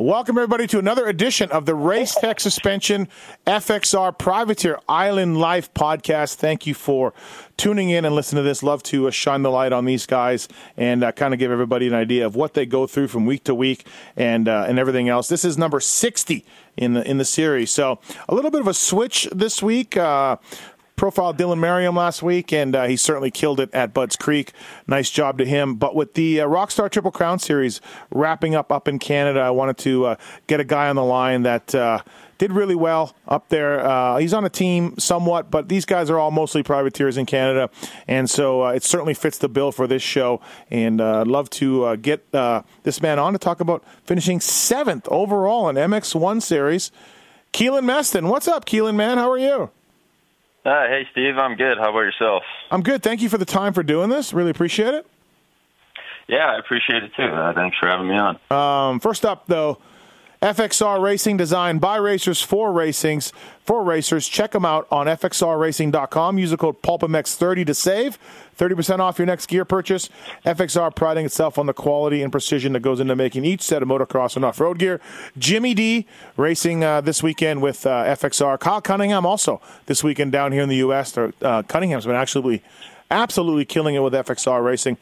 Welcome, everybody, to another edition of the Race Tech Suspension FXR Privateer Island Life podcast. Thank you for tuning in and listening to this. Love to uh, shine the light on these guys and uh, kind of give everybody an idea of what they go through from week to week and uh, and everything else. This is number 60 in the in the series, so a little bit of a switch this week. Uh, profiled Dylan Merriam last week, and uh, he certainly killed it at Budds Creek. Nice job to him. But with the uh, Rockstar Triple Crown Series wrapping up up in Canada, I wanted to uh, get a guy on the line that uh, did really well up there. Uh, he's on a team somewhat, but these guys are all mostly privateers in Canada, and so uh, it certainly fits the bill for this show. And uh, I'd love to uh, get uh, this man on to talk about finishing seventh overall in MX1 Series. Keylan Meston, what's up, Keylan man? How are you? Uh, hey, Steve. I'm good. How about yourself? I'm good. Thank you for the time for doing this. Really appreciate it. Yeah, I appreciate it too. Uh, thanks for having me on. Um, first up, though, FXR Racing designed by racers for racings for racers. Check them out on fxrracing.com. Use the code PulpMX30 to save 30% off your next gear purchase. FXR priding itself on the quality and precision that goes into making each set of motocross and off-road gear. Jimmy D racing uh, this weekend with uh, FXR. Kyle Cunningham also this weekend down here in the U.S. Uh, Cunningham's been absolutely, absolutely killing it with FXR racing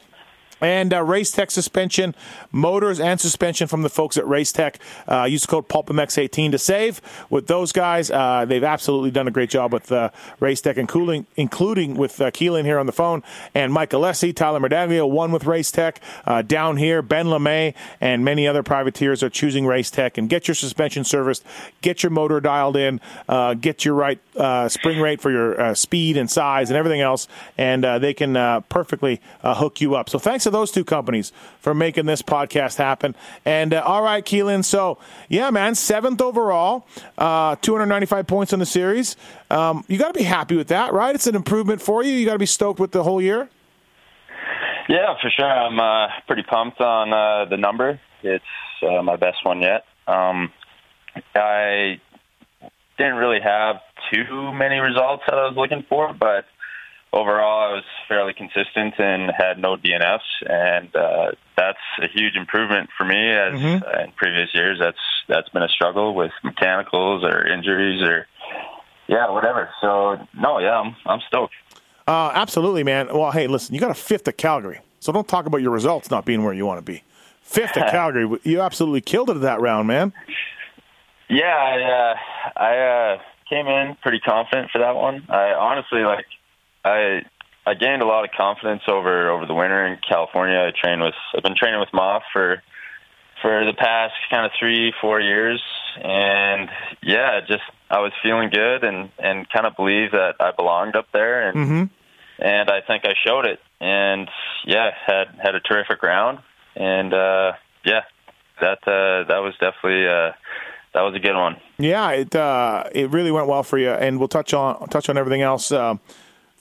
and uh, Race Tech suspension, motors and suspension from the folks at Race Tech. Uh, use code PulpMX18 to save. With those guys, uh, they've absolutely done a great job with uh, Race Tech, including including with uh, Keylan here on the phone and Mike Alessi, Tyler Medaglia, one with Race Tech uh, down here. Ben LaMay and many other privateers are choosing Race Tech and get your suspension serviced, get your motor dialed in, uh, get your right spring rate for your speed and size and everything else, and they can perfectly hook you up. So thanks to those two companies for making this podcast happen. And uh, all right, Keylan. So yeah, man, seventh overall, uh, 295 points in the series. Um, you got to be happy with that, right? It's an improvement for you. You got to be stoked with the whole year. Yeah, for sure. I'm uh, pretty pumped on uh, the number. It's uh, my best one yet. Um, I didn't really have too many results that I was looking for, but overall, I was fairly consistent and had no DNFs, and uh, that's a huge improvement for me. As mm-hmm. uh, in previous years, that's that's been a struggle with mechanicals or injuries or yeah, whatever. So no, yeah, I'm I'm stoked. Uh, absolutely, man. Well, hey, listen, you got a fifth at Calgary, so don't talk about your results not being where you want to be. Fifth at Calgary, you absolutely killed it at that round, man. Yeah, I, uh, I uh, came in pretty confident for that one. I honestly like I I gained a lot of confidence over over the winter in California. I trained with I've been training with Maff for for the past kind of three four years, and yeah, just I was feeling good and and kind of believed that I belonged up there, and mm-hmm. and I think I showed it, and yeah, had had a terrific round, and uh, yeah, that uh, that was definitely. Uh, that was a good one. Yeah, it uh, it really went well for you, and we'll touch on touch on everything else. Uh,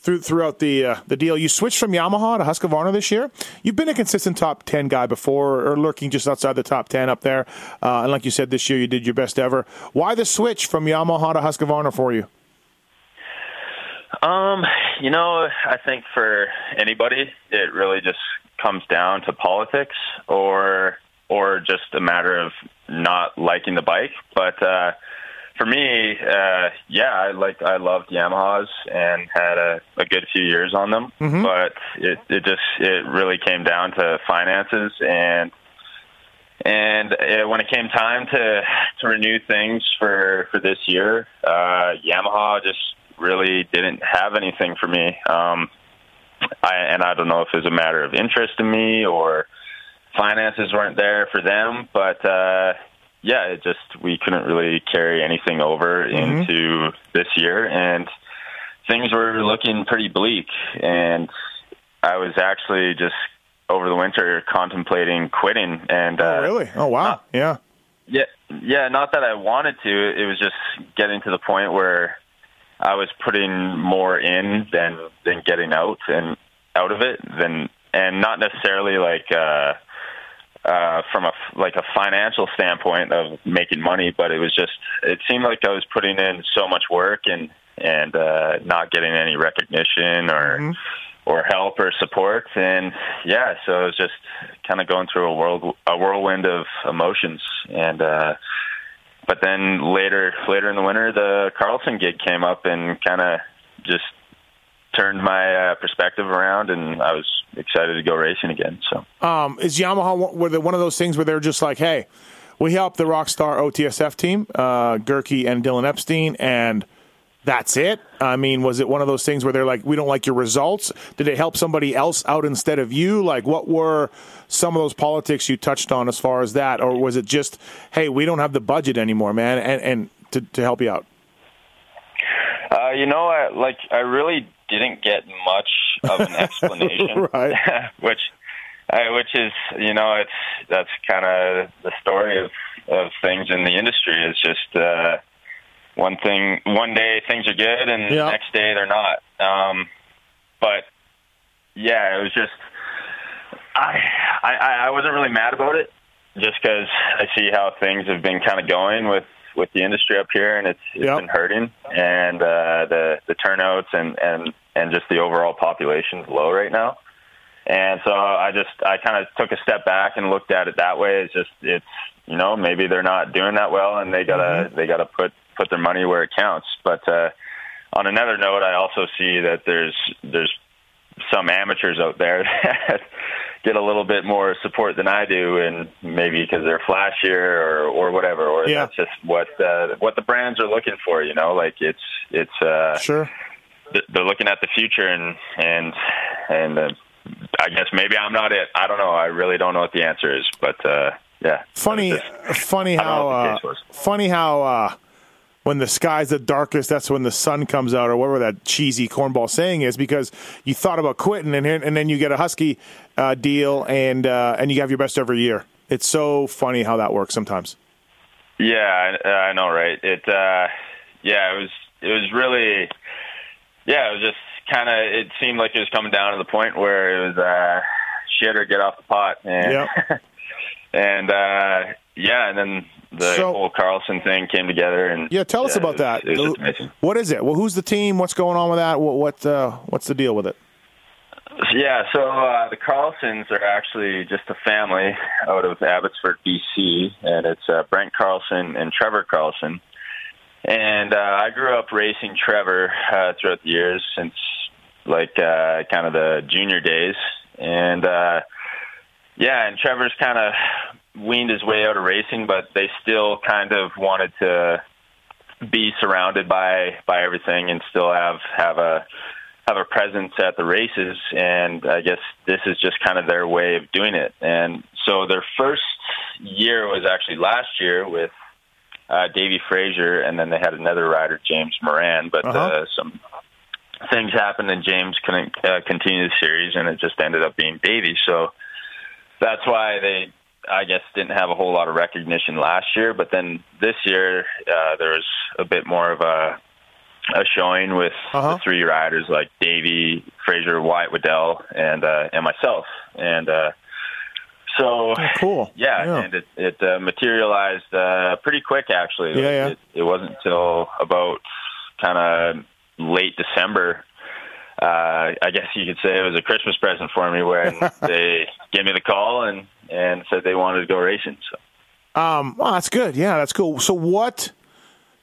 through, throughout the uh, the deal. You switched from Yamaha to Husqvarna this year. You've been a consistent top ten guy before, or lurking just outside the top ten up there. Uh, and like you said, this year you did your best ever. Why the switch from Yamaha to Husqvarna for you? Um, you know, I think for anybody, it really just comes down to politics, or or just a matter of not liking the bike. But uh, for me, uh, yeah, I like I loved Yamahas and had a, a good few years on them, mm-hmm. but it it just it really came down to finances and and it, when it came time to to renew things for for this year, uh, Yamaha just really didn't have anything for me. Um, I, and I don't know if it was a matter of interest in me or finances weren't there for them, but uh, yeah, it just we couldn't really carry anything over mm-hmm. into this year, and things were looking pretty bleak. And I was actually just over the winter contemplating quitting. And oh, uh, really? Oh, wow! Not, yeah, yeah, yeah. Not that I wanted to. It was just getting to the point where I was putting more in than than getting out and out of it than and not necessarily like. uh uh, from a like a financial standpoint of making money, but it was just it seemed like I was putting in so much work and and uh, not getting any recognition or mm-hmm. or help or support. And yeah, so it was just kind of going through a world a whirlwind of emotions. And uh, but then later later in the winter, the Carlson gig came up and kind of just turned my uh, perspective around, and I was excited to go racing again. So, um, is Yamaha were they one of those things where they're just like, hey, we helped the Rockstar OTSF team, uh, Goerke and Dylan Epstein, and that's it? I mean, was it one of those things where they're like, we don't like your results? Did it help somebody else out instead of you? Like, what were some of those politics you touched on as far as that? Or was it just, hey, we don't have the budget anymore, man, and, and to, to help you out? Uh, you know, I, like, I really didn't get much of an explanation, right. which, uh, which is, you know, it's, that's kind of the story of, of things in the industry. It's just, uh, one thing one day things are good and the next day they're not. Um, but yeah, it was just I, I I wasn't really mad about it just because I see how things have been kind of going with with the industry up here and it's it's yep. been hurting and uh, the the turnouts and and and just the overall population is low right now. And so I just I kind of took a step back and looked at it that way. It's just it's you know maybe they're not doing that well and they gotta mm-hmm. they gotta put put their money where it counts. But uh, on another note, I also see that there's there's some amateurs out there that get a little bit more support than I do, and maybe because they're flashier or or whatever, or yeah. that's just what uh, what the brands are looking for. You know, like it's it's uh, sure they're looking at the future and and and. Uh, I guess maybe I'm not it. I don't know. I really don't know what the answer is, but uh, yeah. Funny, just, funny how uh, funny how uh, when the sky's the darkest, that's when the sun comes out, or whatever that cheesy cornball saying is, because you thought about quitting, and and then you get a Husky uh, deal, and uh, and you have your best every year. It's so funny how that works sometimes. Yeah, I, I know, right? It, uh, yeah, it was, it was really, yeah, it was just kind of. It seemed like it was coming down to the point where it was uh, shit or get off the pot, and yep. and uh, yeah, and then the so, whole Carlson thing came together. And yeah, tell us yeah, about that. Was, what is it? Well, who's the team? What's going on with that? What, what uh, what's the deal with it? Yeah, so uh, the Carlsons are actually just a family out of Abbotsford, BC, and it's uh, Brent Carlson and Trevor Carlson. And uh, I grew up racing Trevor uh, throughout the years since like uh, kind of the junior days, and uh, yeah, and Trevor's kind of weaned his way out of racing, but they still kind of wanted to be surrounded by by everything and still have have a have a presence at the races and I guess this is just kind of their way of doing it. And so their first year was actually last year with uh Davey Fraser and then they had another rider James Moran, but uh-huh. uh, some things happened and James couldn't uh, continue the series and it just ended up being Davey. So that's why they I guess didn't have a whole lot of recognition last year, but then this year uh, there was a bit more of a a showing with uh-huh. the three riders like Davey, Fraser, Wyatt Waddell, and uh, and myself, and uh, so oh, cool. Yeah, yeah, and it it uh, materialized uh, pretty quick actually. Yeah, yeah. It, it wasn't until about kind of late December uh, I guess you could say it was a Christmas present for me when they gave me the call and and said they wanted to go racing. So, um, well, that's good. Yeah, that's cool. So, what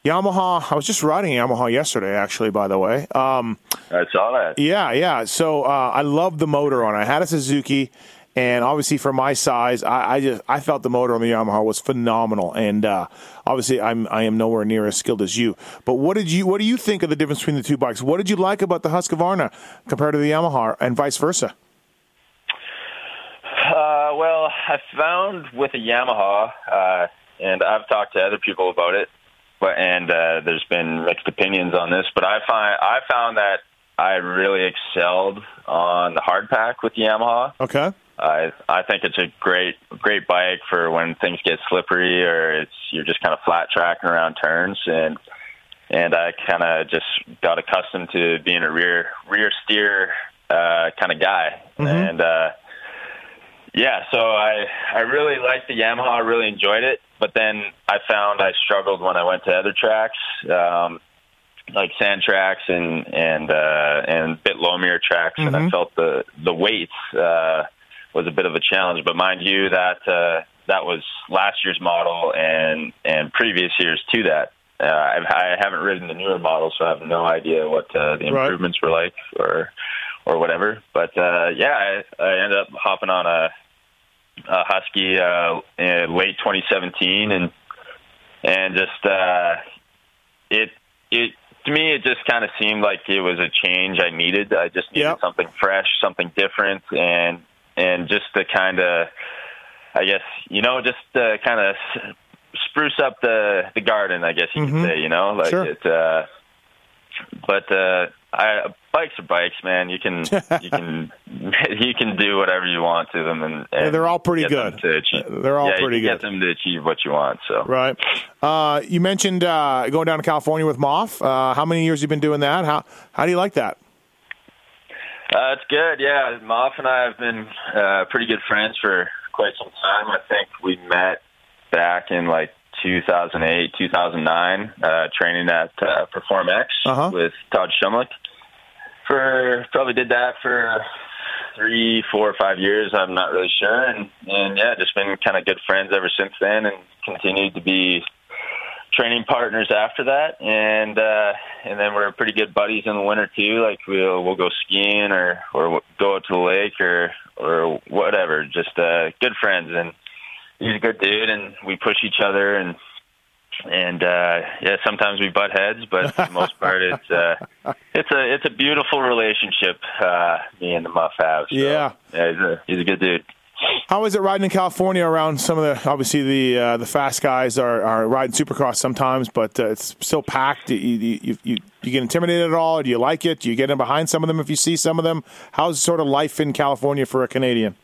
Yamaha? I was just riding Yamaha yesterday, actually. By the way, um, I saw that. Yeah, yeah. So uh, I love the motor on. it. I had a Suzuki, and obviously for my size, I, I, just I felt the motor on the Yamaha was phenomenal. And uh, obviously, I'm I am nowhere near as skilled as you. But what did you what do you think of the difference between the two bikes? What did you like about the Husqvarna compared to the Yamaha, and vice versa? Uh, well, I found with a Yamaha, uh, and I've talked to other people about it, but and uh, there's been mixed opinions on this. But I find I found that I really excelled on the hard pack with the Yamaha. Okay. I I think it's a great great bike for when things get slippery or it's you're just kind of flat tracking around turns and and I kind of just got accustomed to being a rear rear steer uh, kind of guy mm-hmm. and. uh yeah, so I I really liked the Yamaha. I really enjoyed it, but then I found I struggled when I went to other tracks. Um, like sand tracks and and uh, and bit loamier tracks, mm-hmm. and I mm-hmm. felt the the weights uh, was a bit of a challenge. But mind you, that uh, that was last year's model and and previous years to that. Uh, I've, I haven't ridden the newer model, so I have no idea what uh, the improvements right. were like or or whatever. But uh, yeah, I, I ended up hopping on a, a Husky uh, in late 2017, and and just uh, it it to me it just kind of seemed like it was a change I needed. I just needed yep. something fresh, something different, and and just to kind of I guess you know just to kind of spruce up the the garden. I guess you mm-hmm. could say you know like sure. it. Uh, but uh, I, bikes are bikes, man. You can you can you can do whatever you want to them, and, and yeah, they're all pretty good. They're all yeah, pretty good. Get them to achieve what you want. So right. Uh, you mentioned uh, going down to California with Maff. Uh, how many years you been doing that? How how do you like that? Uh, it's good. Yeah, Maff and I have been uh, pretty good friends for quite some time. I think we met back in like 2008, 2009, uh, training at uh, Perform X uh-huh. with Todd Shumlick. For probably did that for three, four, or five years. I'm not really sure, and and yeah, just been kind of good friends ever since then, and continued to be training partners after that, and uh, and then we're pretty good buddies in the winter too. Like we'll we'll go skiing or or go out to the lake or or whatever. Just uh, good friends, and he's a good dude, and we push each other, and and uh, yeah, sometimes we butt heads, but for the most part, it's uh, it's a it's a beautiful relationship. Uh, me and the Maff have. So, yeah, yeah, he's a he's a good dude. How is it riding in California around some of the obviously the uh, the fast guys are, are riding Supercross sometimes, but uh, it's still packed. You, you, you, you get intimidated at all? Do you like it? Do you get in behind some of them if you see some of them? How's sort of life in California for a Canadian?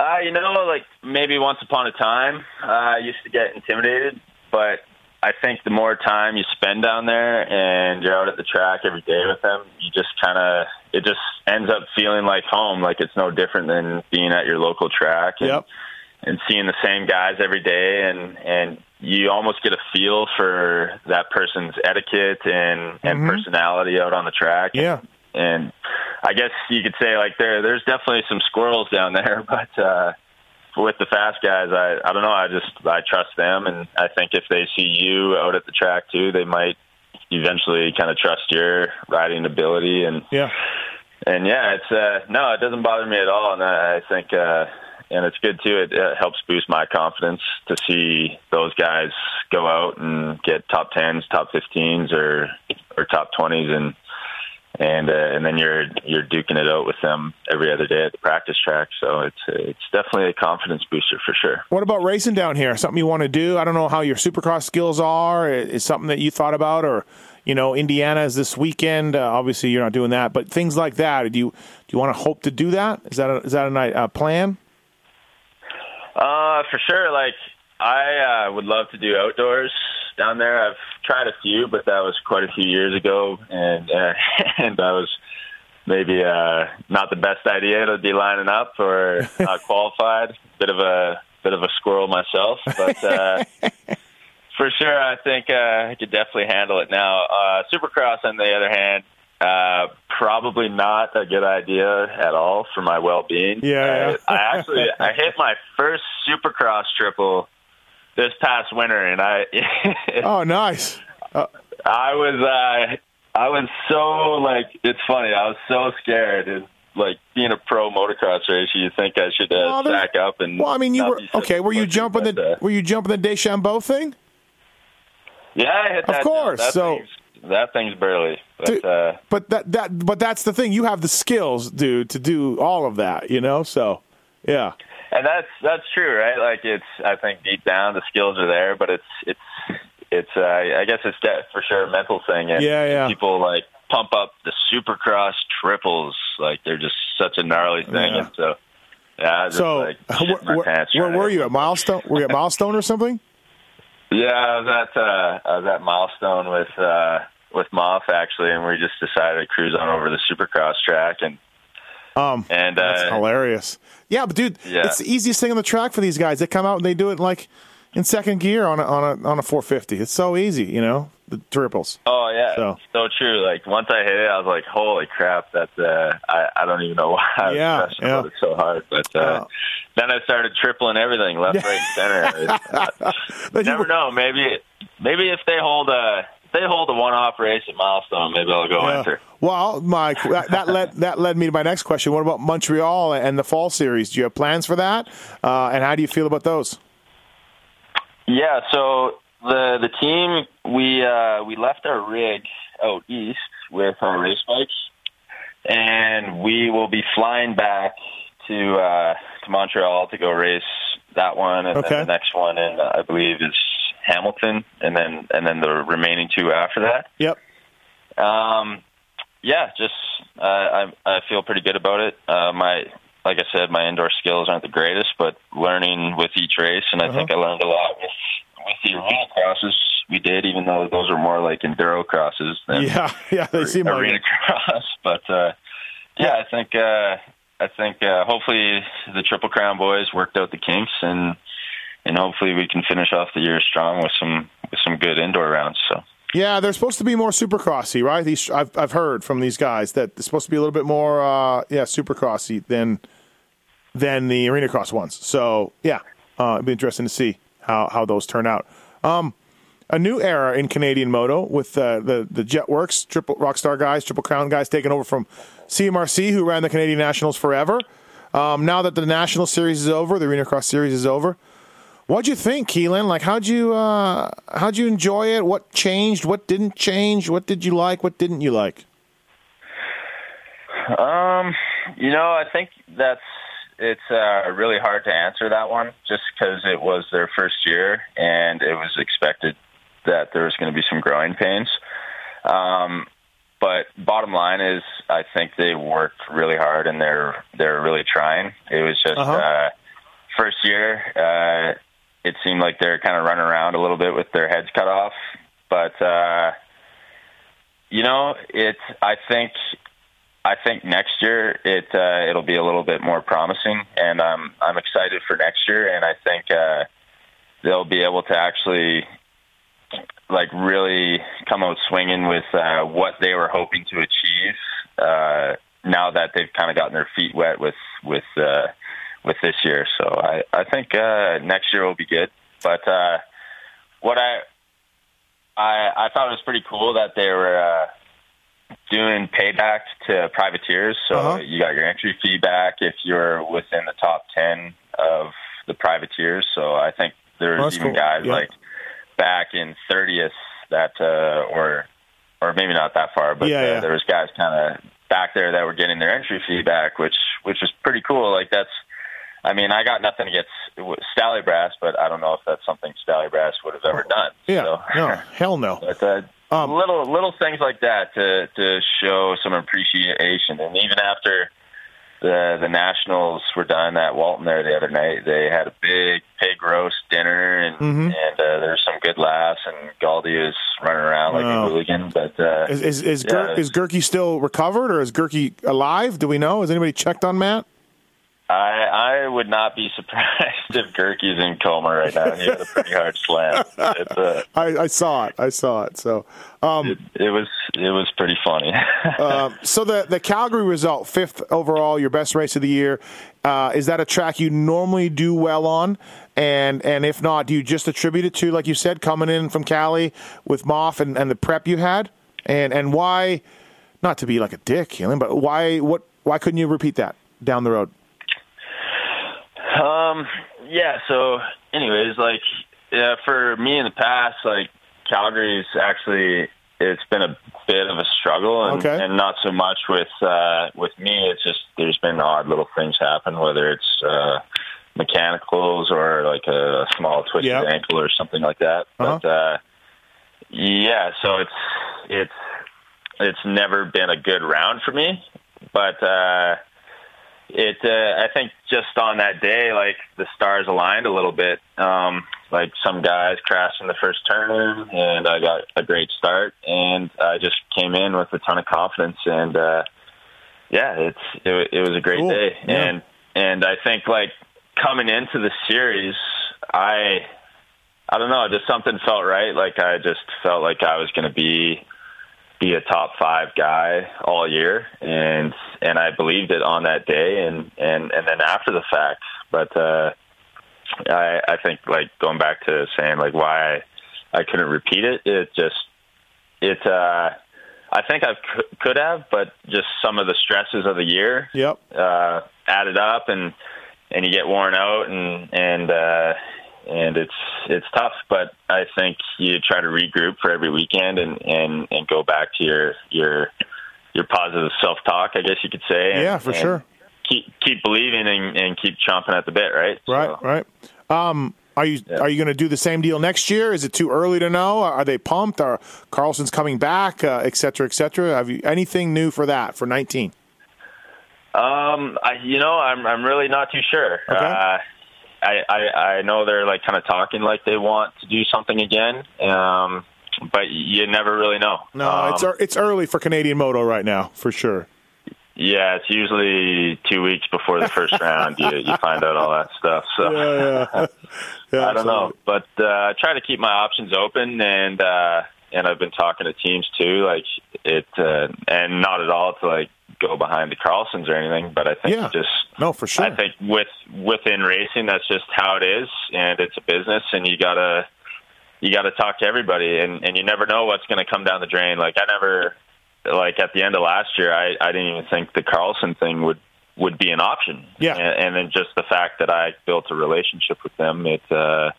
Uh, you know, like maybe once upon a time, uh, I used to get intimidated, but I think the more time you spend down there and you're out at the track every day with them, you just kind of it just ends up feeling like home. Like it's no different than being at your local track and, yep. and seeing the same guys every day, and and you almost get a feel for that person's etiquette and and mm-hmm. personality out on the track. Yeah, and I guess you could say like there there's definitely some squirrels down there, but uh, with the fast guys, I I don't know. I just I trust them, and I think if they see you out at the track too, they might eventually kind of trust your riding ability. And yeah. and yeah it's uh no it doesn't bother me at all. And i, I think uh and it's good too. It, it helps boost my confidence to see those guys go out and get top 10s top 15s or or top 20s and and uh, and then you're you're duking it out with them every other day at the practice track. So it's it's definitely a confidence booster for sure. What about racing down here? Something you want to do? I don't know how your supercross skills are. Is something that you thought about, or you know, Indiana is this weekend. Uh, obviously, you're not doing that, but things like that. Do you do you want to hope to do that? Is that a, is that a, a plan? Uh, for sure. Like I uh, would love to do outdoors down there. I've tried a few, but that was quite a few years ago, and uh, and that was maybe uh, not the best idea to be lining up or not qualified. Bit of a bit of a squirrel myself, but uh, for sure, I think uh, I could definitely handle it now. Uh, Supercross, on the other hand, uh, probably not a good idea at all for my well-being. Yeah, yeah. I, I actually I hit my first Supercross triple this past winter, and I. oh, nice. Uh, I was uh, I was so like it's funny. I was so scared and like being a pro motocross racer. You think I should uh, well, stack up and? Well, I mean, you were okay. Were you jumping the Were you jumping the Deschambault thing? Yeah, I hit that. Of course. That so. Thing's, that thing's burly, but, dude, uh, but that that but that's the thing. You have the skills, dude, to do all of that. You know, so yeah and that's that's true, right? Like it's I think deep down the skills are there, but it's it's it's uh, I guess it's for sure a mental thing. And yeah, yeah. People like pump up the Supercross triples, like they're just such a gnarly thing, yeah. and so. Yeah, so like where, where, where were you at Milestone? Were you at Milestone or something? Yeah, I was at uh, I was at Milestone with uh, with Maff actually, and we just decided to cruise on over the Supercross track and um, and that's uh, hilarious. Yeah, but dude, yeah. it's the easiest thing on the track for these guys. They come out and they do it like in second gear on a, on a on a 450. It's so easy, you know. the triples. Oh yeah, So- so, true. Like once I hit it, I was like, "Holy crap!" That's uh, I I don't even know why I was Yeah, stressing yeah. it so hard. But uh, then I started tripling everything, left, right, and center. But you- Never know. Maybe maybe if they hold a they hold a one off race at Milestone, maybe I'll go Yeah. enter. Well, Mike, that, that led that led me to my next question. What about Montreal and the fall series? Do you have plans for that? Uh, and how do you feel about those? Yeah, so the the team we uh, we left our rig out east with our race bikes, and we will be flying back to uh, to Montreal to go race that one, and Okay. then the next one, and I believe is Hamilton, and then and then the remaining two after that. Yep. Um, yeah, just uh, I I feel pretty good about it. Uh, my like I said, my indoor skills aren't the greatest, but learning with each race, and I Uh-huh. think I learned a lot with with the arena crosses we did, even though those are more like enduro crosses than Yeah, yeah, they seem like arena it. cross. But uh, yeah, I think uh, I think uh, hopefully the Triple Crown boys worked out the kinks and. And hopefully we can finish off the year strong with some with some good indoor rounds. So Yeah, they're supposed to be more supercrossy, right? These I've I've heard from these guys that they're supposed to be a little bit more, uh, yeah, supercrossy than than the arena cross ones. So yeah, uh, it'd be interesting to see how how those turn out. Um, a new era in Canadian moto with uh, the the Jetwerx triple Rockstar guys, Triple Crown guys taking over from CMRC, who ran the Canadian Nationals forever. Um, now that the National Series is over, the Arena Cross Series is over. What'd you think, Keylan? Like, how'd you uh, how'd you enjoy it? What changed? What didn't change? What did you like? What didn't you like? Um, you know, I think that's it's uh, really hard to answer that one, just because it was their first year and it was expected that there was going to be some growing pains. Um, but bottom line is, I think they worked really hard and they're they're really trying. It was just Uh-huh. uh, first year. Uh, it seemed like they're kind of running around a little bit with their heads cut off, but uh, you know, it. I think I think next year it uh, it'll be a little bit more promising, and um, I'm excited for next year. And I think uh, they'll be able to actually like really come out swinging with uh, what they were hoping to achieve. Uh, now that they've kind of gotten their feet wet with with uh, with this year, so I I think uh, next year will be good. But uh, what I I I thought it was pretty cool that they were. Uh, doing payback to privateers. So Uh-huh. you got your entry fee back if you're within the top 10 of the privateers. So I think there's That's even cool. guys Yeah. like back in 30th that, uh, or, or maybe not that far, but Yeah, uh, yeah. there was guys kind of back there that were getting their entry fee back, which, which was pretty cool. Like that's, I mean, I got nothing against Stally Brass, but I don't know if that's something Stally Brass would have ever done. Yeah, So. no, hell no. But uh, Um, little little things like that to to show some appreciation, and even after the the nationals were done at Walton there the other night, they had a big pig roast dinner, and Mhm. and uh, there's some good laughs, and Galdi is running around like Wow. a hooligan. But uh, Is is is, Yeah, Ger- is Goerke still recovered or is Goerke alive? Do we know? Has anybody checked on Matt? I I would not be surprised if Goerke's in coma right now. He had a pretty hard slam. Uh, I, I saw it. I saw it. So, um, it, it was it was pretty funny. uh, so the the Calgary result, fifth overall, your best race of the year. Uh, is that a track you normally do well on? And and if not, do you just attribute it to, like you said, coming in from Cali with Maff and, and the prep you had? And and why? Not to be like a dick, Keylan, but why? What? Why couldn't you repeat that down the road? Um. Yeah. So, anyways, like, yeah, for me in the past, like, Calgary's actually it's been a bit of a struggle, and, Okay. and not so much with uh, with me. It's just there's been odd little things happen, whether it's uh, mechanicals or like a small twisted Yeah. ankle or something like that. Uh-huh. But uh, yeah, so it's it's it's never been a good round for me, but. uh it uh, I think just on that day, like the stars aligned a little bit. Um, like some guys crashed in the first turn, and I got a great start, and I just came in with a ton of confidence, and uh, yeah, it's it, it was a great Cool. day, Yeah. and and I think like coming into the series, I I don't know, just something felt right. Like I just felt like I was going to be be a top five guy all year, and and I believed it on that day, and and and then after the fact. But uh, I I think like going back to saying like why I, I couldn't repeat it. It just it. uh I think I could have, but just some of the stresses of the year Yep. uh, added up, and and you get worn out, and and uh, and it's it's tough. But I think you try to regroup for every weekend, and and and go back to your your your positive self talk, I guess you could say. And, Yeah, for sure. Keep keep believing and, and keep chomping at the bit, right? Right. So, Right. Um, are you Yeah. are you going to do the same deal next year? Is it too early to know? Are they pumped? Are Carlson's coming back? Uh, et cetera, et cetera. Have you anything new for that for nineteen? Um, I, you know, I'm I'm really not too sure. Okay. Uh, I, I I know they're like kind of talking like they want to do something again. Um, but you never really know. No, Um, it's it's early for Canadian Moto right now for sure. Yeah, it's usually two weeks before the first round. You you find out all that stuff. So Yeah, yeah. yeah I don't know, but uh, I try to keep my options open, and uh, and I've been talking to teams too, like it, uh, and not at all to like go behind the Carlsons or anything, but I think Yeah. just No, for sure. I think with within racing, that's just how it is, and it's a business, and you gotta you gotta talk to everybody, and and you never know what's going to come down the drain. Like I never, like at the end of last year, I I didn't even think the Carlson thing would would be an option. Yeah. and, and then just the fact that I built a relationship with them, it. uh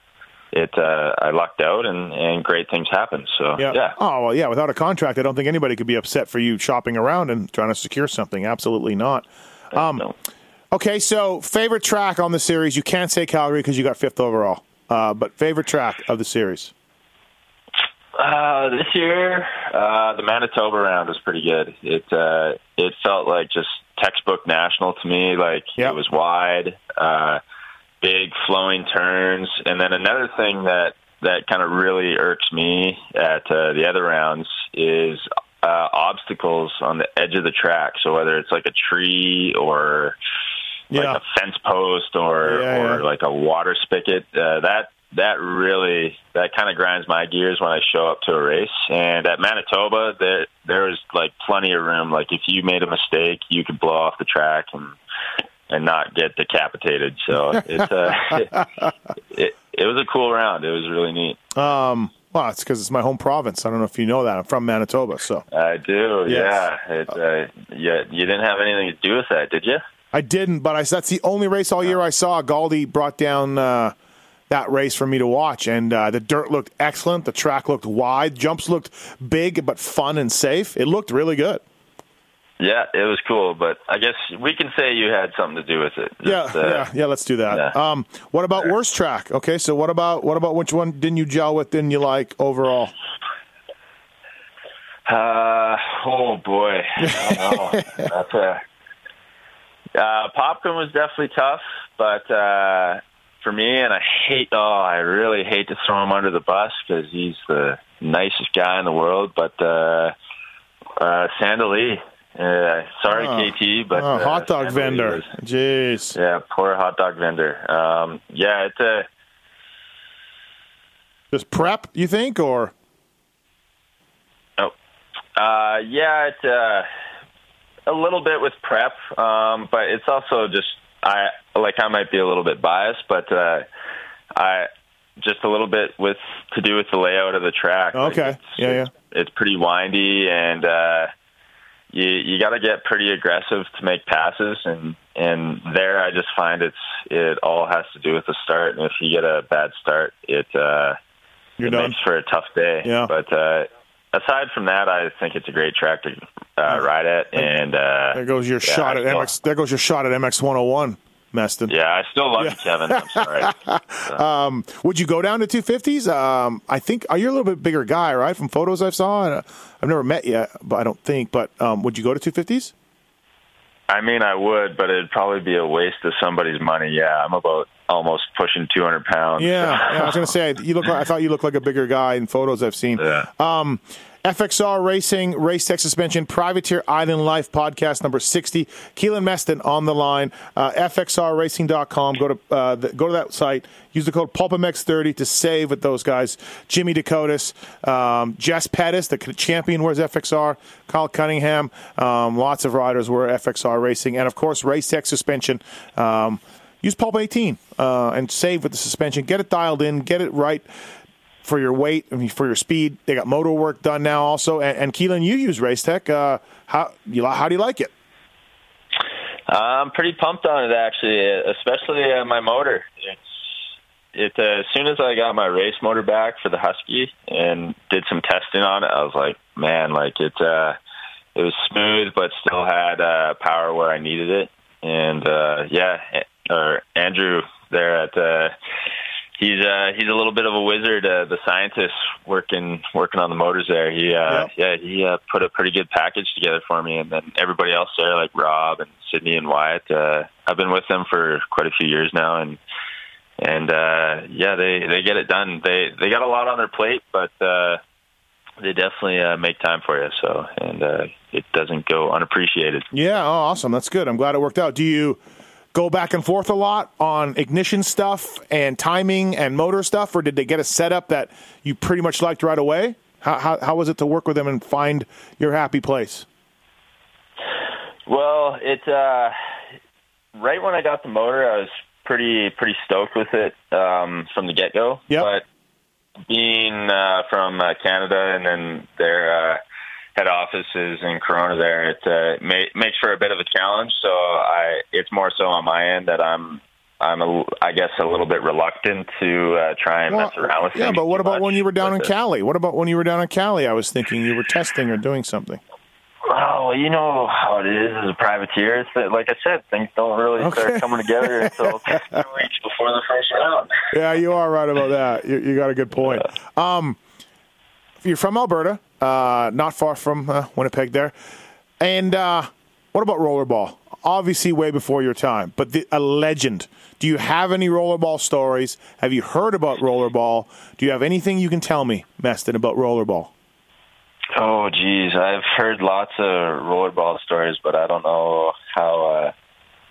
it uh I lucked out and and great things happened. So Yeah. yeah. Oh well, yeah. Without a contract, I don't think anybody could be upset for you shopping around and trying to secure something. Absolutely not. Um, Okay, so favorite track on the series? You can't say Calgary because you got fifth overall. Uh, but favorite track of the series? Uh, this year, uh, the Manitoba round was pretty good. It uh, it felt like just textbook national to me. Like Yep. it was wide, uh, big flowing turns, and then another thing that that kind of really irks me at uh, the other rounds is uh, obstacles on the edge of the track. So whether it's like a tree or Yeah. like a fence post or Yeah, or yeah. like a water spigot. Uh, that that really that kind of grinds my gears when I show up to a race. And at Manitoba, there there was like plenty of room. Like if you made a mistake, you could blow off the track and and not get decapitated. So it's uh, it, it it was a cool round. It was really neat. Um, well, it's because it's my home province. I don't know if you know that. I'm from Manitoba, so I do. Yes. Yeah. It, uh, yeah. You didn't have anything to do with that, did you? I didn't. But I, that's the only race all year I saw. Galdi brought down uh, that race for me to watch, and uh, the dirt looked excellent. The track looked wide. Jumps looked big but fun and safe. It looked really good. Yeah, it was cool, but I guess we can say you had something to do with it. Yeah, uh, yeah, yeah. Let's do that. yeah. Um, what about worst track? Okay, so what about what about which one didn't you gel with? Didn't you like overall? Uh, oh boy, I don't know. That's a uh, Popcorn was definitely tough, but uh, for me, and I hate. Oh, I really hate to throw him under the bus because he's the nicest guy in the world. But uh, uh, Sand Del Lee, uh, sorry, Oh. KT, but oh, uh, hot dog Sand Del Lee vendor. was- Jeez. yeah, poor hot dog vendor. Um, yeah, it's a. Just prep, you think, or Oh, uh, yeah, it's uh, a little bit with prep, um, but it's also just I like I might be a little bit biased, but uh, I just a little bit with to do with the layout of the track. Like, Okay. it's, Yeah, it's, It's pretty windy, and uh, you you got to get pretty aggressive to make passes, and and there I just find it's it all has to do with the start, and if you get a bad start, it. Uh, you're it done? makes for a tough day. Yeah. But uh, aside from that, I think it's a great track to uh, ride at, and uh, There goes your yeah, shot at MX. There goes your shot at MX 101, Meston. Yeah, I still love you, Kevin. I'm sorry. Would you go down to 250s? Um, I think are you a little bit bigger guy, right? From photos I've saw, and, uh, I've never met yet, but I don't think. But um, would you go to 250s? I mean, I would, but it'd probably be a waste of somebody's money. Yeah, I'm about almost pushing 200 pounds. Yeah, yeah I was going to say you look. Like, I thought you looked like a bigger guy in photos I've seen. Yeah. Um, FXR Racing, Race Tech Suspension, Privateer Island Life podcast number 60. Keylan Meston on the line. Uh, FXRRacing.com. Go to, uh, the, go to that site. Use the code PulpMX30 to save with those guys. Jimmy Decotis, um, Jess Pettis, the champion wears FXR, Kyle Cunningham. Um, lots of riders wear FXR Racing. And, of course, Race Tech Suspension. Um, use Pulp 18 uh, and save with the suspension. Get it dialed in, get it right for your weight, I mean, for your speed. They got motor work done now also. And, and Keylan, you use Racetech. Uh, how you how do you like it? I'm pretty pumped on it actually, especially uh, my motor. It's it uh, as soon as I got my race motor back for the Husky and did some testing on it, I was like, man, like it uh, it was smooth but still had uh, power where I needed it. And uh, yeah, or Andrew there at uh, he's uh he's a little bit of a wizard uh, the scientist working working on the motors there. He uh yep. yeah he uh, put a pretty good package together for me. And then everybody else there like rob and sydney and wyatt uh i've been with them for quite a few years now. And and uh yeah they they get it done. They they got a lot on their plate but uh they definitely uh, make time for you. So and uh it doesn't go unappreciated. Yeah. Oh awesome. That's good. I'm glad it worked out. Do you go back and forth a lot on ignition stuff and timing and motor stuff, or did they get a setup that you pretty much liked right away? How, how, how was it to work with them and find your happy place? Well, it uh, right when I got the motor, I was pretty pretty stoked with it um, from the get go. But being uh, from uh, Canada and then their uh, head offices in Corona there, it uh, may, makes for a bit of a challenge. So I, it's more so on my end that I'm, I'm, a, I guess, a little bit reluctant to uh, try and well, mess around with. It. Yeah, but what about when you were down in it. Cali? What about when you were down in Cali? I was thinking you were testing or doing something. Well, you know how it is as a privateer. It's that, like I said, things don't really okay. start coming together until two weeks before the first round. Yeah, you are right about that. You, you got a good point. Um, you're from Alberta uh, not far from uh, Winnipeg there. And uh, what about rollerball? Obviously, way before your time, but the, a legend. Do you have any rollerball stories? Have you heard about rollerball? Do you have anything you can tell me, Meston, about rollerball? Oh, geez, I've heard lots of rollerball stories, but I don't know how uh,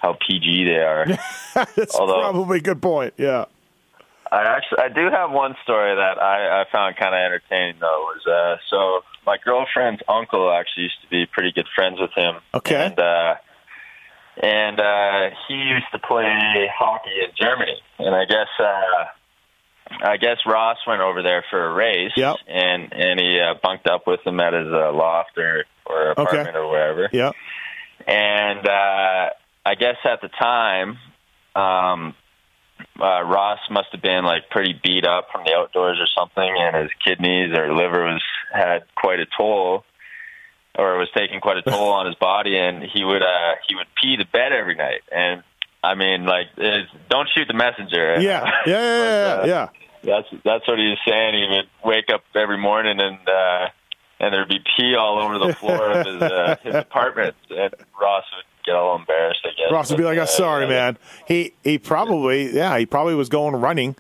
how PG they are. That's Although, probably a good point. Yeah. I actually I do have one story that I, I found kind of entertaining though. Was uh, so my girlfriend's uncle actually used to be pretty good friends with him. Okay. And uh, and uh, he used to play hockey in Germany, and I guess uh, I guess Ross went over there for a race. Yep. And and he uh, bunked up with him at his uh, loft or or apartment okay. or wherever. Yeah. And uh, I guess at the time. Um, uh, Ross must have been like pretty beat up from the outdoors or something, and his kidneys or liver was had quite a toll, or was taking quite a toll on his body, and he would uh, he would pee the bed every night, and I mean like don't shoot the messenger. Yeah, yeah, yeah, yeah, but, uh, yeah. That's that's what he was saying. He would wake up every morning and. uh and there'd be pee all over the floor of his uh, his apartment, and Ross would get all embarrassed. I guess Ross would be like, "I'm oh, sorry, man." He he probably yeah he probably was going running,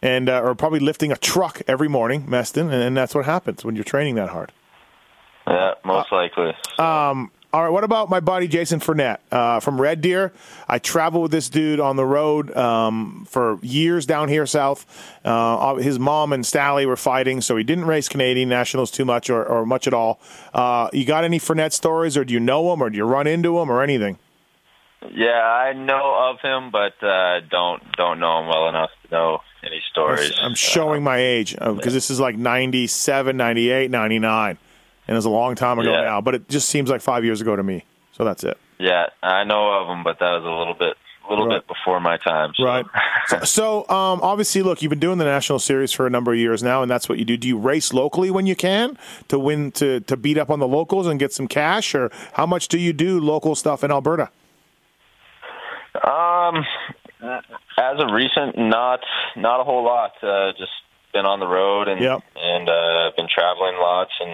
and uh, or probably lifting a truck every morning, Meston, and, and that's what happens when you're training that hard. Yeah, most likely. Um. All right. What about my buddy Jason Fournette uh, from Red Deer? I traveled with this dude on the road um, for years down here south. Uh, his mom and Stally were fighting, so he didn't race Canadian nationals too much or, or much at all. Uh, you got any Fournette stories, or do you know him, or do you run into him, or anything? Yeah, I know of him, but uh, don't don't know him well enough to know any stories. I'm showing my age because uh, this is like 97, 98, 99 and it was a long time ago yeah. now. But it just seems like five years ago to me. So that's it. Yeah, I know of them, but that was a little bit, a little right. bit before my time. So. Right. so, so um, obviously, look, you've been doing the national series for a number of years now, and that's what you do. Do you race locally when you can to win to to beat up on the locals and get some cash, or how much do you do local stuff in Alberta? Um, as of recent, not not a whole lot. Uh, just been on the road and yep. and uh, been traveling lots and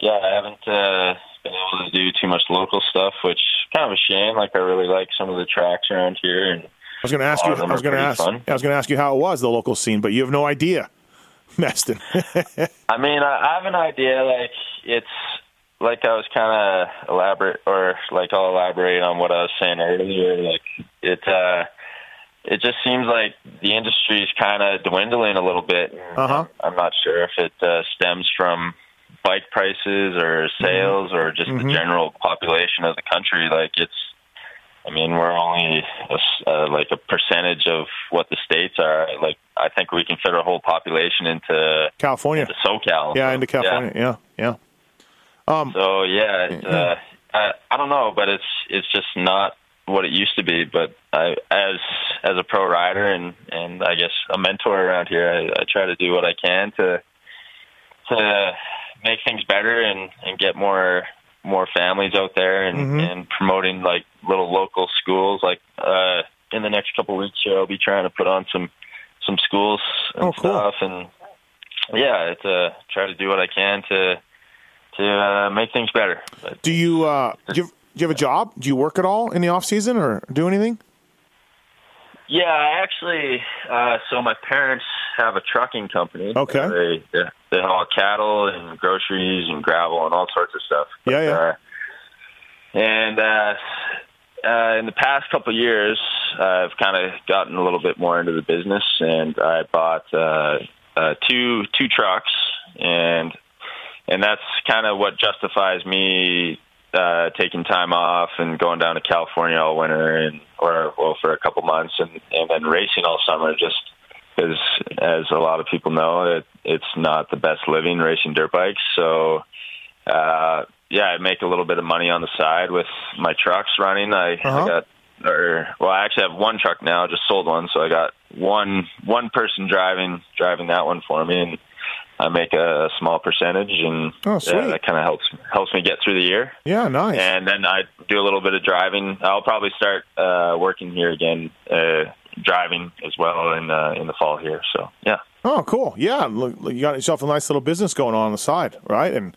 yeah, I haven't uh, been able to do too much local stuff, which kind of a shame. Like I really like some of the tracks around here, and I was going to ask you. I was going to ask. I was going to ask you how it was the local scene, but you have no idea. Meston. I mean, I, I have an idea. Like it's like I was kind of elaborate, or like I'll elaborate on what I was saying earlier. Like it, uh, it just seems like the industry is kind of dwindling a little bit. Uh-huh. I'm not sure if it uh, stems from bike prices or sales or just Mhm. the general population of the country. Like it's, I mean, we're only a uh, like a percentage of what the states are. Like I think we can fit our whole population into California. into SoCal. Yeah, So, into California. Yeah, yeah. Um, So yeah, it's, uh, I I don't know, but it's it's just not what it used to be. But I as as a pro rider and and I guess a mentor around here, I, I try to do what I can to to make things better and and get more more families out there and Mhm. and promoting like little local schools. Like uh, in the next couple of weeks here, I'll be trying to put on some some schools and Oh, cool. stuff and yeah, it's uh try to do what I can to to uh, make things better. But do you uh, do you, do you have a job? Do you work at all in the off season or do anything? Yeah, I actually uh, so my parents have a trucking company. Okay. they they, they haul cattle and groceries and gravel and all sorts of stuff. Yeah, yeah. Uh, and uh, uh, in the past couple of years, I've kind of gotten a little bit more into the business, and I bought uh, uh, two two trucks, and and that's kind of what justifies me uh, taking time off and going down to California all winter, and or well for a couple months, and and then racing all summer, just because as a lot of people know, it, it's not the best living racing dirt bikes, so uh, yeah, I make a little bit of money on the side with my trucks running. I, Uh-huh. I got, or well, I actually have one truck now. Just sold one, so I got one one person driving driving that one for me, and I make a small percentage, and Oh, yeah, that kind of helps helps me get through the year. Yeah, nice. And then I do a little bit of driving. I'll probably start uh, working here again, uh, driving as well in uh, in the fall here. So yeah. Oh, cool. Yeah, look, you got yourself a nice little business going on on the side, right? And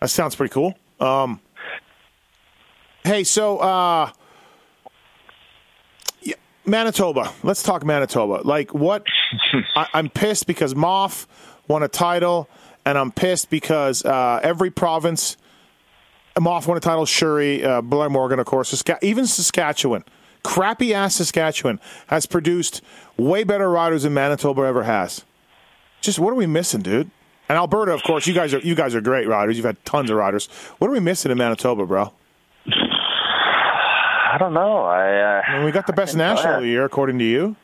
that sounds pretty cool. Um, hey, so uh, yeah, Manitoba. Let's talk Manitoba. Like, what? I, I'm pissed because Maff won a title, and I'm pissed because uh, every province. Maff won a title. Shuri, uh, Blair Morgan, of course. Even Saskatchewan, crappy ass Saskatchewan, has produced way better riders than Manitoba ever has. Just what are we missing, dude? And Alberta, of course, you guys are you guys are great riders. You've had tons of riders. What are we missing in Manitoba, bro? I don't know. I uh, I mean, we got the best I think so, national yeah. of the year, according to you.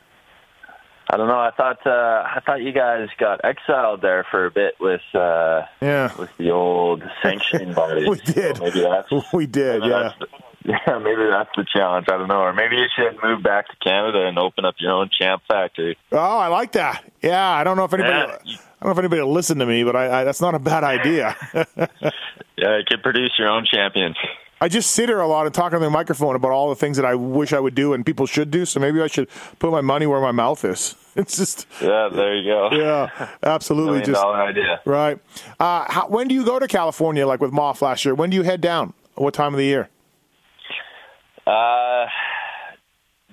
I don't know. I thought uh, I thought you guys got exiled there for a bit with uh, Yeah, with the old sanctioning body. we did. So maybe that's We did. Yeah. the- yeah, maybe that's the challenge. I don't know. Or maybe you should move back to Canada and open up your own champ factory. Oh, I like that. Yeah, I don't know if anybody. Yeah. I don't know if anybody will listen to me, but I, I, that's not a bad idea. Yeah, you could produce your own champions. I just sit here a lot and talk on the microphone about all the things that I wish I would do and people should do. So maybe I should put my money where my mouth is. It's just, Yeah, there you go. yeah, absolutely. Just idea. right. Uh, how, when do you go to California? Like with Maff last year. When do you head down? What time of the year? Uh,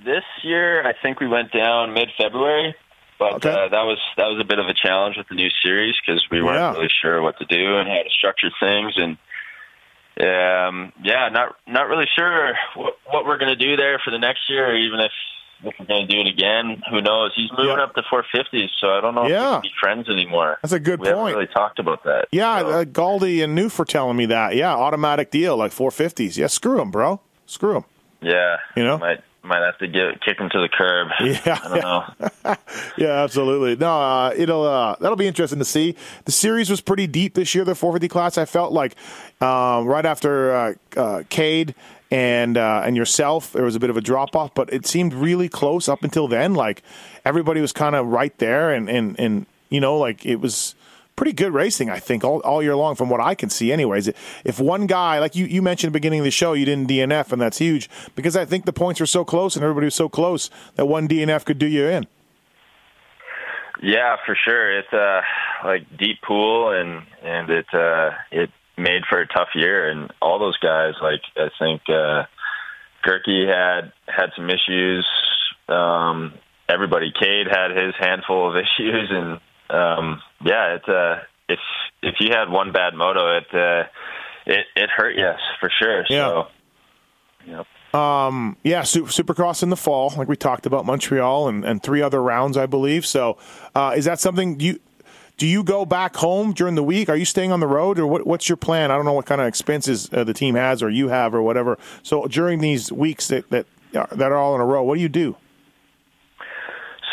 this year, I think we went down mid February, but Okay. uh, that was that was a bit of a challenge with the new series because we weren't Yeah. really sure what to do and how to structure things, and um, yeah, not not really sure what, what we're going to do there for the next year, even if. If we're going to do it again, who knows? He's moving Yeah. up to 450s, so I don't know if Yeah. we can be friends anymore. That's a good point. we haven't point. really talked about that. Yeah, So- uh, Galdi and Newf were telling me that. Yeah, automatic deal, like 450s. Yeah, screw them, bro. Screw them. yeah. You know? might might have to get kick him to the curb. Yeah. I don't know. Yeah, absolutely. No, uh, it'll uh, that'll be interesting to see. The series was pretty deep this year. The 450 class. I felt like um, right after uh, uh, Cade and uh, and yourself, there was a bit of a drop off, but it seemed really close up until then. Like everybody was kind of right there, and and and you know, like it was pretty good racing. I think all, all year long, from what I can see. Anyways, if one guy, like you, you mentioned at the beginning of the show, you didn't DNF, and that's huge because I think the points were so close and everybody was so close that one DNF could do you in. Yeah, for sure. It's uh like deep pool and and it uh it made for a tough year and all those guys like I think uh Goerke had had some issues. Um everybody Cade had his handful of issues and um yeah, it uh, if if you had one bad moto, it uh, it it hurt you for sure. Yeah. So, yep. Um, yeah, Supercross in the fall, like we talked about Montreal and, and three other rounds, I believe. So, uh, is that something you do? You go back home during the week? Are you staying on the road, or what, what's your plan? I don't know what kind of expenses uh, the team has, or you have, or whatever. So, during these weeks that that are, that are all in a row, what do you do?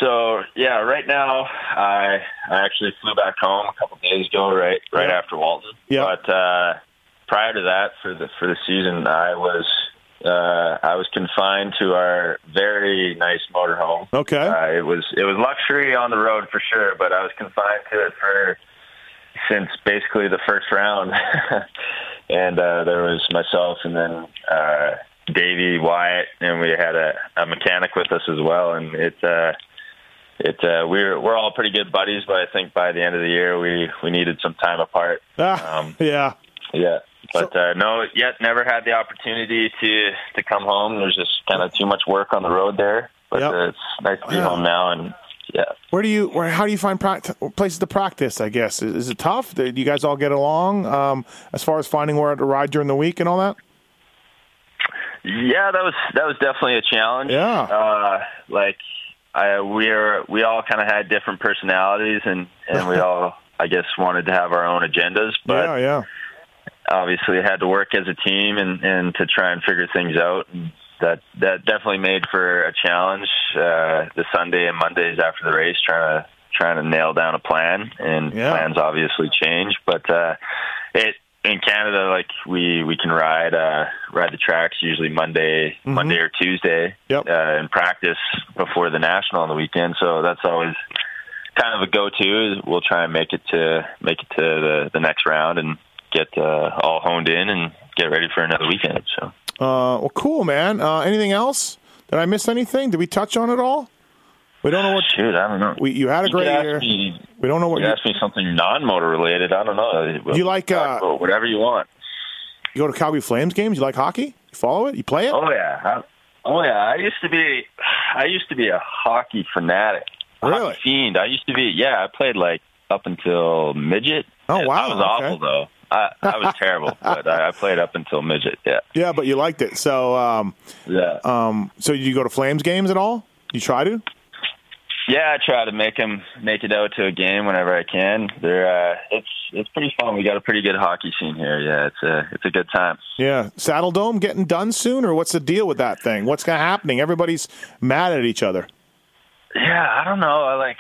So yeah, right now I I actually flew back home a couple days ago, right right Yeah. after Walton. Yeah. But uh, prior to that, for the for the season, I was uh, I was confined to our very nice motorhome. Okay. Uh, it was it was luxury on the road for sure, but I was confined to it for since basically the first round. and uh, there was myself and then uh, Davey Wyatt, and we had a, a mechanic with us as well. And it uh, it uh, we're we're all pretty good buddies, but I think by the end of the year we we needed some time apart. Ah, Um, yeah. yeah. But uh, no, yet never had the opportunity to to come home. There's just kind of too much work on the road there. But Yep. uh, it's nice to be Yeah. home now, and yeah. Where do you? Where? How do you find places to practice? I guess is, is it tough? Do you guys all get along um, as far as finding where to ride during the week and all that? Yeah, that was that was definitely a challenge. Yeah. Uh, like I we're we all kind of had different personalities and and we all I guess wanted to have our own agendas, but yeah, yeah. obviously had to work as a team and and to try and figure things out. And that that definitely made for a challenge. Uh, the Sunday and Mondays after the race, trying to trying to nail down a plan, and Yeah. plans obviously change. But uh, it in Canada, like we we can ride uh, ride the tracks usually Monday Monday or Tuesday Mm-hmm. Yep. uh, in practice before the national on the weekend. So that's always kind of a go-to. Is we'll try and make it to make it to the the next round and get uh, all honed in and get ready for another weekend. So. Uh, well, cool, man. Uh, anything else? Did I miss anything? Did we touch on it all? We don't know what Shoot, I don't know. we. You had a great year. me- We don't know what you you, ask me something non-motor related. I don't know. You like, Talk uh, whatever you want? you go to Calgary Flames games. You like hockey? You follow it? You play it? Oh yeah, I, oh yeah. I used to be, I used to be a hockey fanatic, Really? hockey fiend. I used to be. Yeah, I played like up until midget. Oh, wow, I was okay. awful though. I, I was terrible, but I, I played up until midget. Yeah, Yeah, but you liked it. So, um, yeah. um, so you go to Flames games at all? You try to? Yeah, I try to make them make it out to a game whenever I can. They're uh, it's it's pretty fun. We got a pretty good hockey scene here. Yeah, it's a it's a good time. Yeah, Saddle Dome getting done soon, or what's the deal with that thing? What's happening? Everybody's mad at each other. Yeah, I don't know. I like,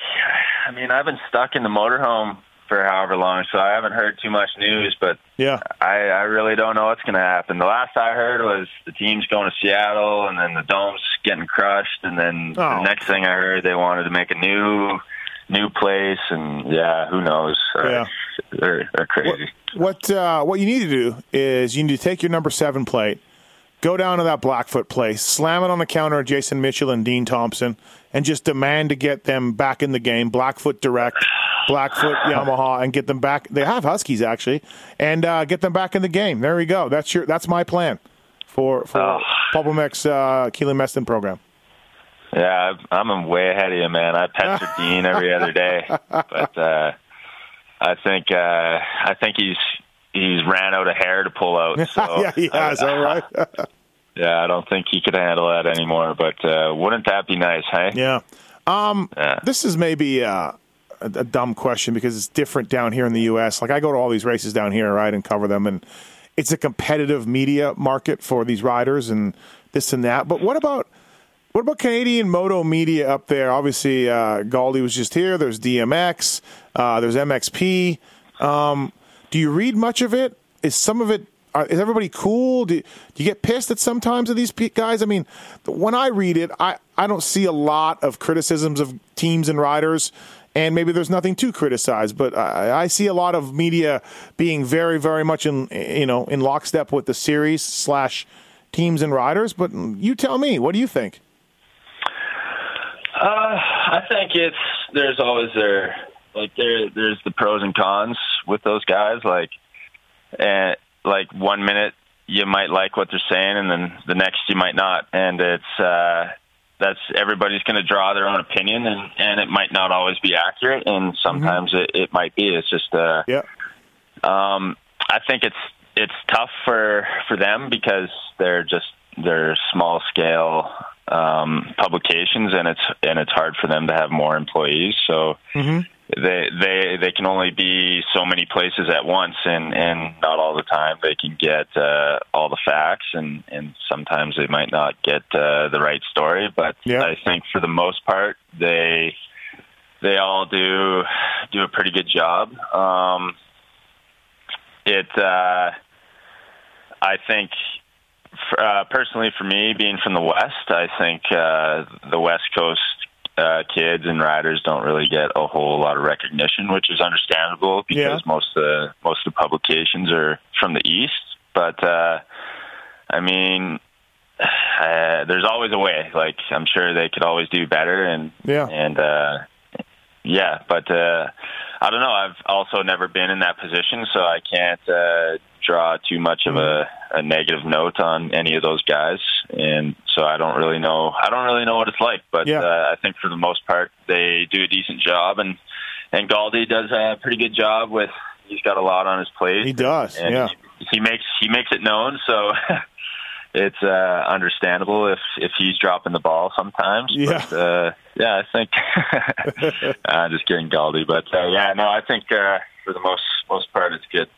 I mean, I've been stuck in the motorhome for however long, so I haven't heard too much news. But Yeah, I, I really don't know what's going to happen. The last I heard was the team's going to Seattle, and then the dome's getting crushed, and then Oh. the next thing I heard they wanted to make a new new place, and yeah, who knows? Uh, Yeah. they're they're crazy. What uh, what you need to do is you need to take your number seven plate, go down to that Blackfoot place, slam it on the counter of Jason Mitchell and Dean Thompson, and just demand to get them back in the game. Blackfoot Direct, Blackfoot Yamaha, and get them back. They have Huskies actually, and uh, get them back in the game. There we go. That's your that's my plan for for Oh. Pulpamex uh, Keylan Meston program. Yeah, I'm way ahead of you, man. I pester Dean every other day, but uh, I think uh, I think he's he's ran out of hair to pull out. So yeah, he has. all right. Yeah, I don't think he could handle that anymore. But uh, wouldn't that be nice, hey? yeah. Um, Yeah. This is maybe uh, a, a dumb question because it's different down here in the U.S. Like I go to all these races down here, right, and cover them, and it's a competitive media market for these riders and this and that. But what about what about Canadian moto media up there? Obviously, uh, Galdi was just here. There's DMX. Uh, there's MXP. Um, do you read much of it? Is some of it? Are, is everybody cool? Do, do you get pissed at sometimes of these guys? I mean, when I read it, I, I don't see a lot of criticisms of teams and riders, and maybe there's nothing to criticize. But I, I see a lot of media being very, very much in you know in lockstep with the series slash teams and riders. But you tell me, what do you think? Uh, I think it's there's always there like there there's the pros and cons with those guys. Like, and like one minute you might like what they're saying, and then the next you might not. And it's uh, that's everybody's going to draw their own opinion, and and it might not always be accurate, and sometimes mm-hmm. it, it might be. It's just uh, yeah. Um, I think it's it's tough for for them because they're just they're small scale um, publications, and it's and it's hard for them to have more employees. So mm-hmm. They they they can only be so many places at once, and and not all the time they can get uh, all the facts, and and sometimes they might not get uh, the right story. But yeah. I think for the most part, they they all do do a pretty good job. Um, it uh, I think for, uh, personally, for me, being from the West, I think uh, the West Coast uh, kids and riders don't really get a whole lot of recognition, which is understandable because yeah. most of the, most of the publications are from the East. But uh, I mean, uh, there's always a way. Like I'm sure they could always do better, and yeah, and uh, yeah, but. Uh, I don't know. I've also never been in that position, so I can't uh, draw too much of a, a negative note on any of those guys, and so I don't really know. I don't really know what it's like, but yeah. uh, I think for the most part they do a decent job, and and Gauldy does a pretty good job with. He's got a lot on his plate. He does. And yeah. He, he makes he makes it known. So. it's uh, understandable if if he's dropping the ball sometimes. Yeah, but, uh, yeah, I think I'm just kidding, Gauldy, but uh, yeah, no, I think uh, for the most most part, it's good.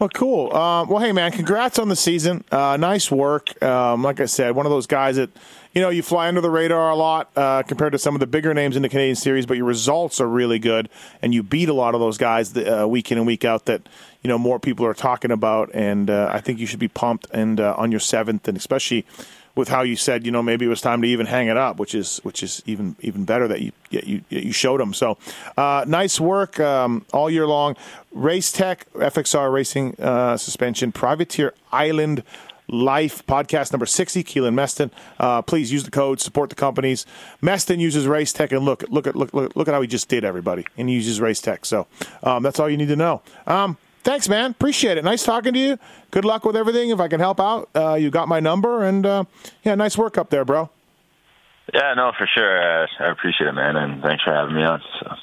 Well, cool. Uh, well, hey, man, congrats on the season. Uh, nice work. Um, like I said, one of those guys that, you know, you fly under the radar a lot uh, compared to some of the bigger names in the Canadian Series, but your results are really good, and you beat a lot of those guys the, uh, week in and week out that, you know, more people are talking about, and uh, I think you should be pumped and uh, on your seventh, and especially – with how you said, you know, maybe it was time to even hang it up, which is which is even even better that you you you showed them. So, uh, nice work um, all year long. Race Tech, FXR Racing uh, Suspension, Privateer Island. Life podcast number 60, Keylan Meston. Uh, please use the code, support the companies. Meston uses Race Tech, and look, look at look, look, look at how he just did everybody, and he uses Race Tech. So um, that's all you need to know. Um, Thanks, man. Appreciate it. Nice talking to you. Good luck with everything. If I can help out, uh, you got my number, and uh, yeah, nice work up there, bro. Yeah, no, for sure. Uh, I appreciate it, man, and thanks for having me on. So.